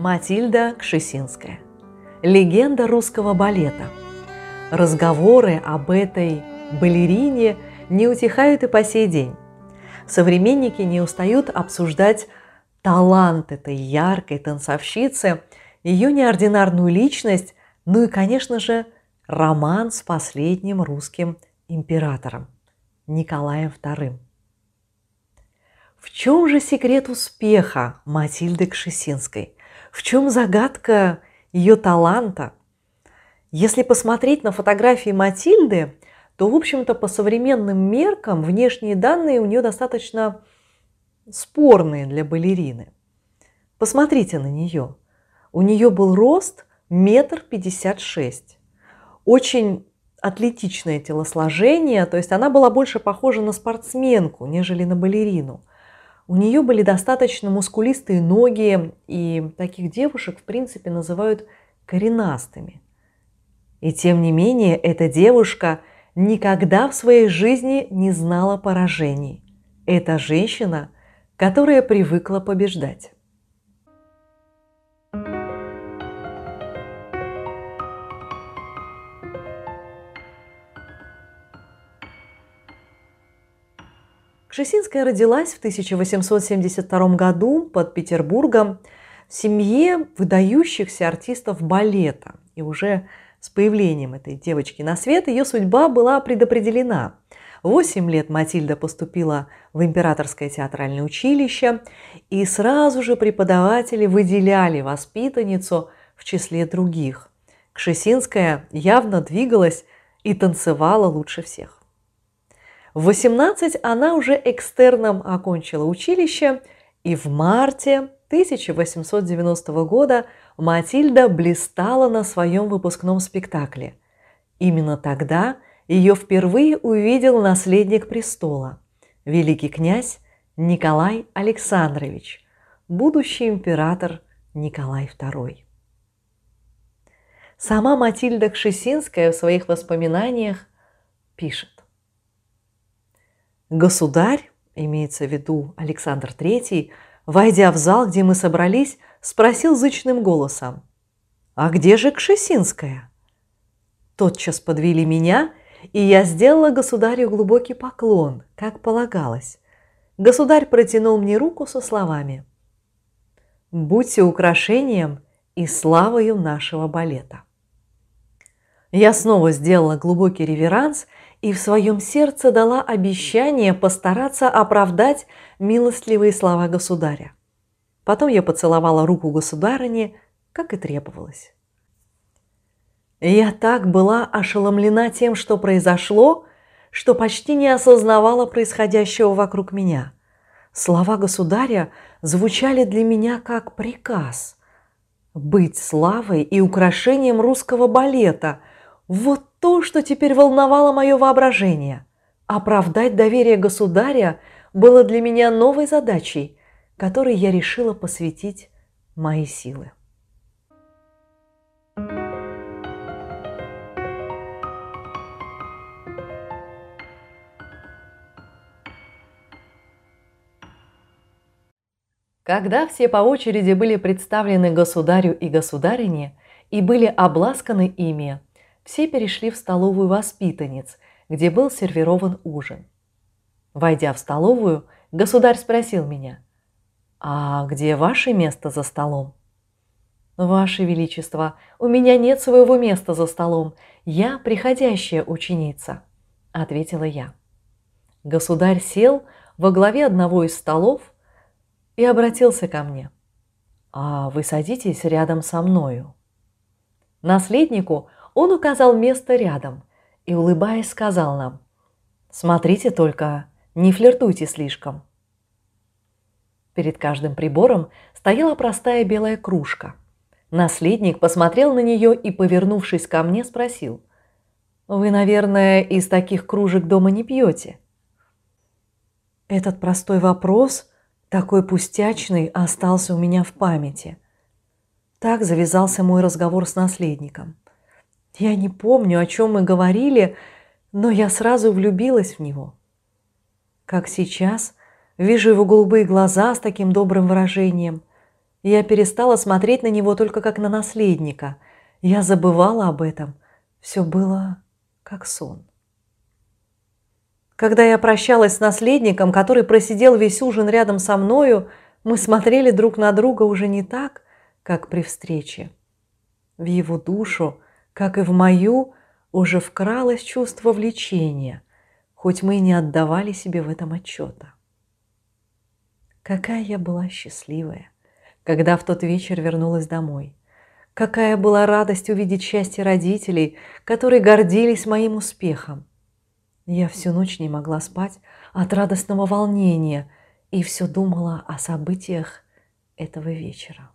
Матильда Кшесинская. Легенда русского балета. Разговоры об этой балерине не утихают и по сей день. Современники не устают обсуждать талант этой яркой танцовщицы, ее неординарную личность, ну и, конечно же, роман с последним русским императором Николаем II. В чем же секрет успеха Матильды Кшесинской? В чем загадка ее таланта? Если посмотреть на фотографии Матильды, то, в общем-то, по современным меркам внешние данные у нее достаточно спорные для балерины. Посмотрите на нее. У нее был рост метр пятьдесят шесть. Очень атлетичное телосложение, то есть она была больше похожа на спортсменку, нежели на балерину. У нее были достаточно мускулистые ноги, и таких девушек, в принципе, называют коренастыми. И тем не менее, эта девушка никогда в своей жизни не знала поражений. Это женщина, которая привыкла побеждать. Кшесинская родилась в 1872 году под Петербургом в семье выдающихся артистов балета. И уже с появлением этой девочки на свет ее судьба была предопределена. Восемь лет Матильда поступила в Императорское театральное училище, и сразу же преподаватели выделяли воспитанницу в числе других. Кшесинская явно двигалась и танцевала лучше всех. В 18 она уже экстерном окончила училище, и в марте 1890 года Матильда блистала на своем выпускном спектакле. Именно тогда ее впервые увидел наследник престола, великий князь Николай Александрович, будущий император Николай II. Сама Матильда Кшесинская в своих воспоминаниях пишет. Государь, имеется в виду Александр III, войдя в зал, где мы собрались, спросил зычным голосом, «А где же Кшесинская?» Тотчас подвели меня, и я сделала государю глубокий поклон, как полагалось. Государь протянул мне руку со словами «Будьте украшением и славою нашего балета». Я снова сделала глубокий реверанс – и в своем сердце дала обещание постараться оправдать милостливые слова государя. Потом я поцеловала руку государыни, как и требовалось. Я так была ошеломлена тем, что произошло, что почти не осознавала происходящего вокруг меня. Слова государя звучали для меня как приказ – быть славой и украшением русского балета – вот то, что теперь волновало мое воображение. Оправдать доверие государя было для меня новой задачей, которой я решила посвятить мои силы. Когда все по очереди были представлены государю и государине и были обласканы ими, все перешли в столовую воспитанниц, где был сервирован ужин. Войдя в столовую, государь спросил меня, «А где ваше место за столом?» «Ваше Величество, у меня нет своего места за столом, я приходящая ученица», – ответила я. Государь сел во главе одного из столов и обратился ко мне. «А вы садитесь рядом со мною». Наследнику он указал место рядом и, улыбаясь, сказал нам, «Смотрите только, не флиртуйте слишком». Перед каждым прибором стояла простая белая кружка. Наследник посмотрел на нее и, повернувшись ко мне, спросил, «Вы, наверное, из таких кружек дома не пьете?» Этот простой вопрос, такой пустячный, остался у меня в памяти. Так завязался мой разговор с наследником. Я не помню, о чем мы говорили, но я сразу влюбилась в него. Как сейчас, вижу его голубые глаза с таким добрым выражением, Я перестала смотреть на него только как на наследника. Я забывала об этом. Все было как сон. Когда я прощалась с наследником, который просидел весь ужин рядом со мною, мы смотрели друг на друга уже не так, как при встрече. В его душу, как и в мою, уже вкралось чувство влечения, хоть мы и не отдавали себе в этом отчета. Какая я была счастливая, когда в тот вечер вернулась домой. Какая была радость увидеть счастье родителей, которые гордились моим успехом. Я всю ночь не могла спать от радостного волнения и все думала о событиях этого вечера.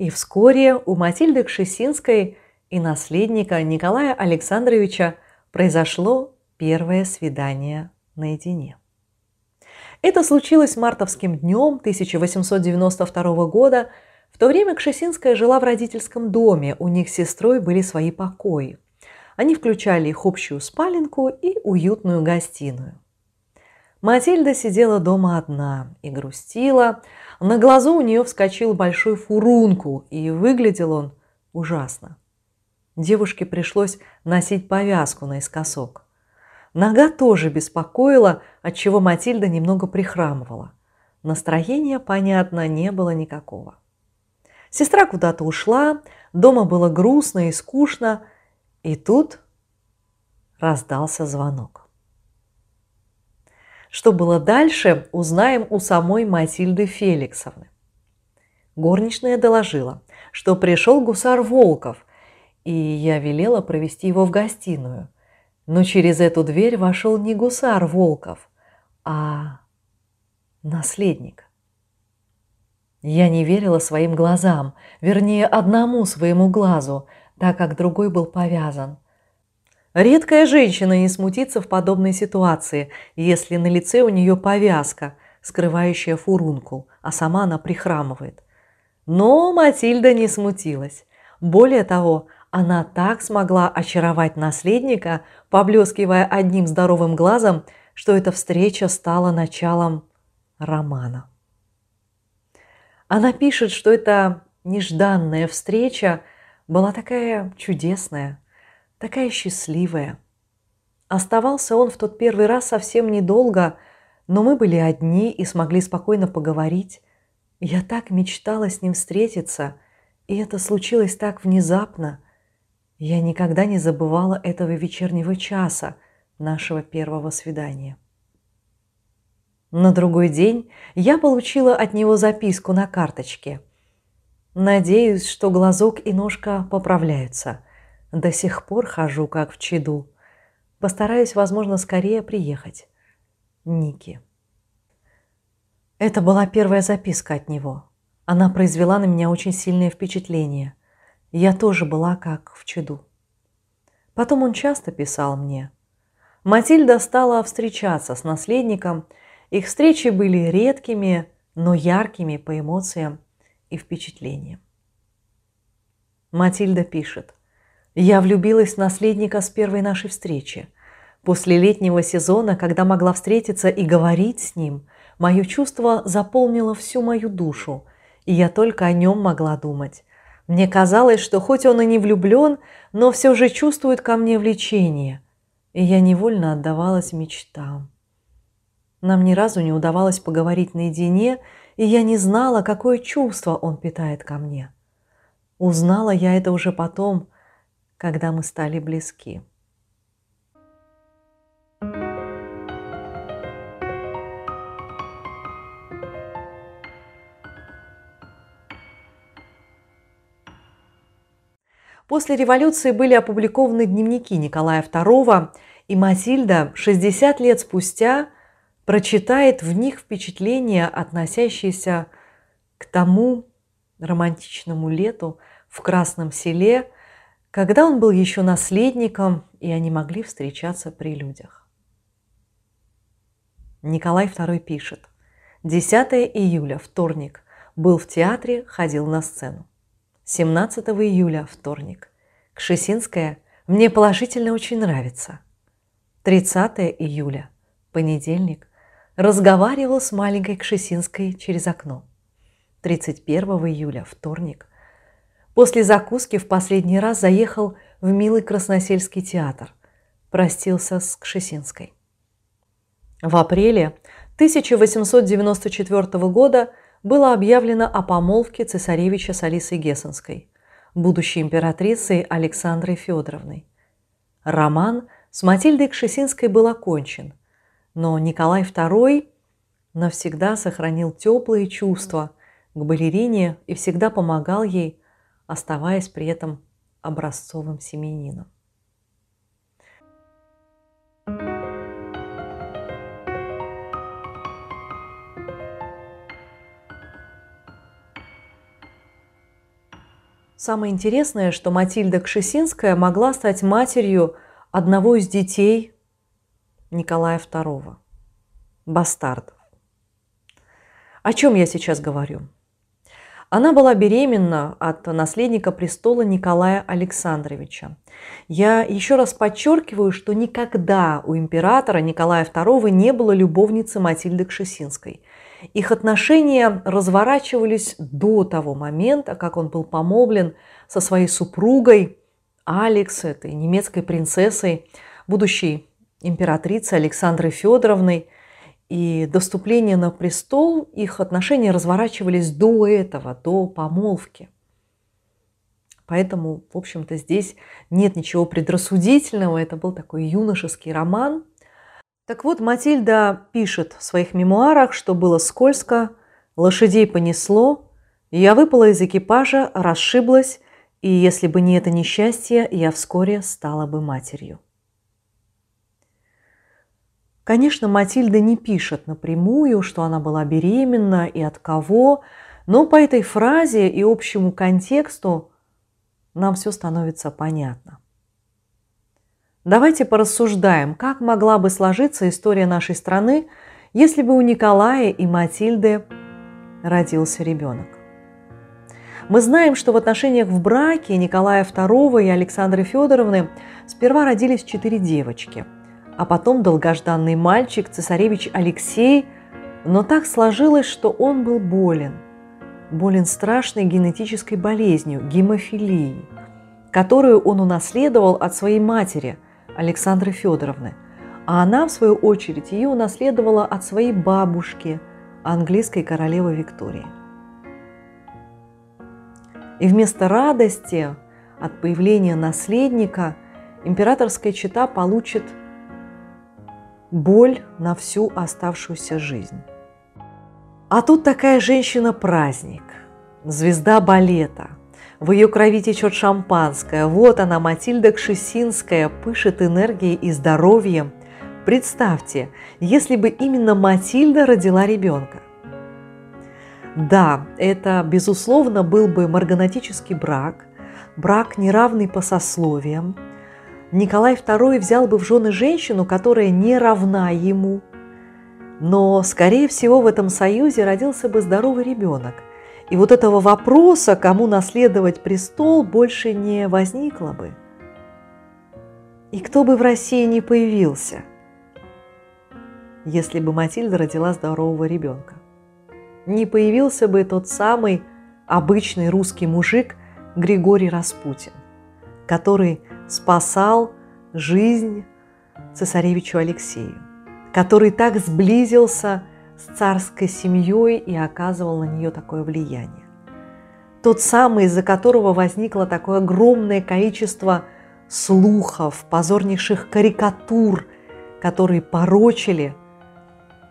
И вскоре у Матильды Кшесинской и наследника Николая Александровича произошло первое свидание наедине. Это случилось мартовским днем 1892 года. В то время Кшесинская жила в родительском доме, у них с сестрой были свои покои. Они включали их общую спаленку и уютную гостиную. Матильда сидела дома одна и грустила. На глазу у нее вскочил большой фурункул, и выглядел он ужасно. Девушке пришлось носить повязку наискосок. Нога тоже беспокоила, отчего Матильда немного прихрамывала. Настроения, понятно, не было никакого. Сестра куда-то ушла, дома было грустно и скучно, и тут раздался звонок. Что было дальше, узнаем у самой Матильды Феликсовны. Горничная доложила, что пришел гусар Волков, и я велела провести его в гостиную. Но через эту дверь вошел не гусар Волков, а наследник. Я не верила своим глазам, вернее, одному своему глазу, так как другой был повязан – Редкая женщина не смутится в подобной ситуации, если на лице у нее повязка, скрывающая фурункул, а сама она прихрамывает. Но Матильда не смутилась. Более того, она так смогла очаровать наследника, поблескивая одним здоровым глазом, что эта встреча стала началом романа. Она пишет, что эта нежданная встреча была такая чудесная – такая счастливая. Оставался он в тот первый раз совсем недолго, но мы были одни и смогли спокойно поговорить. Я так мечтала с ним встретиться, и это случилось так внезапно. Я никогда не забывала этого вечернего часа нашего первого свидания. На другой день я получила от него записку на карточке. Надеюсь, что глазок и ножка поправляются – до сих пор хожу, как в чаду. Постараюсь, возможно, скорее приехать. Ники. Это была первая записка от него. Она произвела на меня очень сильное впечатление. Я тоже была как в чаду. Потом он часто писал мне. Матильда стала встречаться с наследником. Их встречи были редкими, но яркими по эмоциям и впечатлениям. Матильда пишет – я влюбилась в наследника с первой нашей встречи. После летнего сезона, когда могла встретиться и говорить с ним, мое чувство заполнило всю мою душу, и я только о нем могла думать. Мне казалось, что хоть он и не влюблен, но все же чувствует ко мне влечение, и я невольно отдавалась мечтам. Нам ни разу не удавалось поговорить наедине, и я не знала, какое чувство он питает ко мне. Узнала я это уже потом – когда мы стали близки. После революции были опубликованы дневники Николая II, и Матильда 60 лет спустя прочитает в них впечатления, относящиеся к тому романтичному лету в Красном селе, когда он был еще наследником, и они могли встречаться при людях. Николай II пишет. 10 июля, вторник. Был в театре, ходил на сцену. 17 июля, вторник. Кшесинская мне положительно очень нравится. 30 июля, понедельник, разговаривал с маленькой Кшесинской через окно. 31 июля, вторник, после закуски в последний раз заехал в милый Красносельский театр, простился с Кшесинской. В апреле 1894 года было объявлено о помолвке цесаревича с Алисой Гессенской, будущей императрицей Александрой Федоровной. Роман с Матильдой Кшесинской был окончен, но Николай II навсегда сохранил теплые чувства к балерине и всегда помогал ей, оставаясь при этом образцовым семенином. Самое интересное, что Матильда Кшесинская могла стать матерью одного из детей Николая II, бастардов. О чем я сейчас говорю? Она была беременна от наследника престола Николая Александровича. Я еще раз подчеркиваю, что никогда у императора Николая II не было любовницы Матильды Кшесинской. Их отношения разворачивались до того момента, как он был помолвлен со своей супругой Алекс, этой немецкой принцессой, будущей императрицей Александрой Федоровной. И до вступления на престол их отношения разворачивались до этого, до помолвки. Поэтому, в общем-то, здесь нет ничего предрассудительного. Это был такой юношеский роман, так вот, Матильда пишет в своих мемуарах, что было скользко, лошадей понесло, я выпала из экипажа, расшиблась, и если бы не это несчастье, я вскоре стала бы матерью. Конечно, Матильда не пишет напрямую, что она была беременна и от кого, но по этой фразе и общему контексту нам все становится понятно. Давайте порассуждаем, как могла бы сложиться история нашей страны, если бы у Николая и Матильды родился ребенок. Мы знаем, что в отношениях в браке Николая II и Александры Федоровны сперва родились четыре девочки, а потом долгожданный мальчик, цесаревич Алексей, но так сложилось, что он был болен. Болен страшной генетической болезнью – гемофилией, которую он унаследовал от своей матери – Александры Федоровны, а она, в свою очередь, ее унаследовала от своей бабушки, английской королевы Виктории. И вместо радости от появления наследника императорская чета получит боль на всю оставшуюся жизнь. А тут такая женщина-праздник, звезда балета – в ее крови течет шампанское. Вот она, Матильда Кшесинская, пышет энергией и здоровьем. Представьте, если бы именно Матильда родила ребенка. Да, это, безусловно, был бы марганатический брак, брак неравный по сословиям. Николай II взял бы в жены женщину, которая не равна ему. Но, скорее всего, в этом союзе родился бы здоровый ребенок – и вот этого вопроса, кому наследовать престол, больше не возникло бы. И кто бы в России не появился, если бы Матильда родила здорового ребенка. Не появился бы тот самый обычный русский мужик Григорий Распутин, который спасал жизнь цесаревичу Алексею, который так сблизился с царской семьей и оказывал на нее такое влияние. Тот самый, из-за которого возникло такое огромное количество слухов, позорнейших карикатур, которые порочили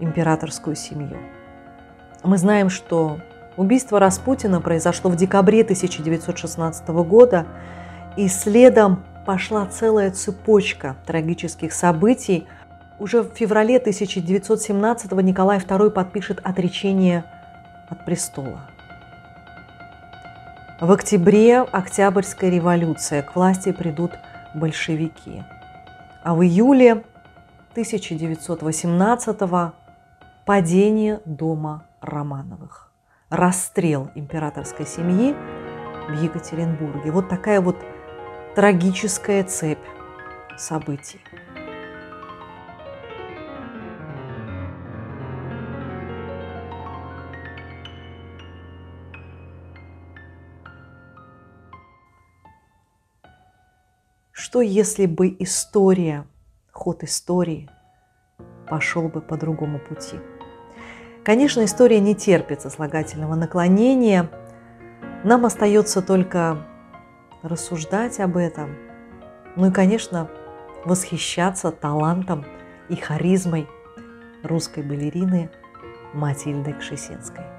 императорскую семью. Мы знаем, что убийство Распутина произошло в декабре 1916 года, и следом пошла целая цепочка трагических событий, уже в феврале 1917 Николай II подпишет отречение от престола. В октябре Октябрьская революция, к власти придут большевики. А в июле 1918 падение дома Романовых, расстрел императорской семьи в Екатеринбурге. Вот такая вот трагическая цепь событий. Что если бы история, ход истории пошел бы по другому пути? Конечно, история не терпит сослагательного наклонения. Нам остается только рассуждать об этом. Ну и, конечно, восхищаться талантом и харизмой русской балерины Матильды Кшесинской.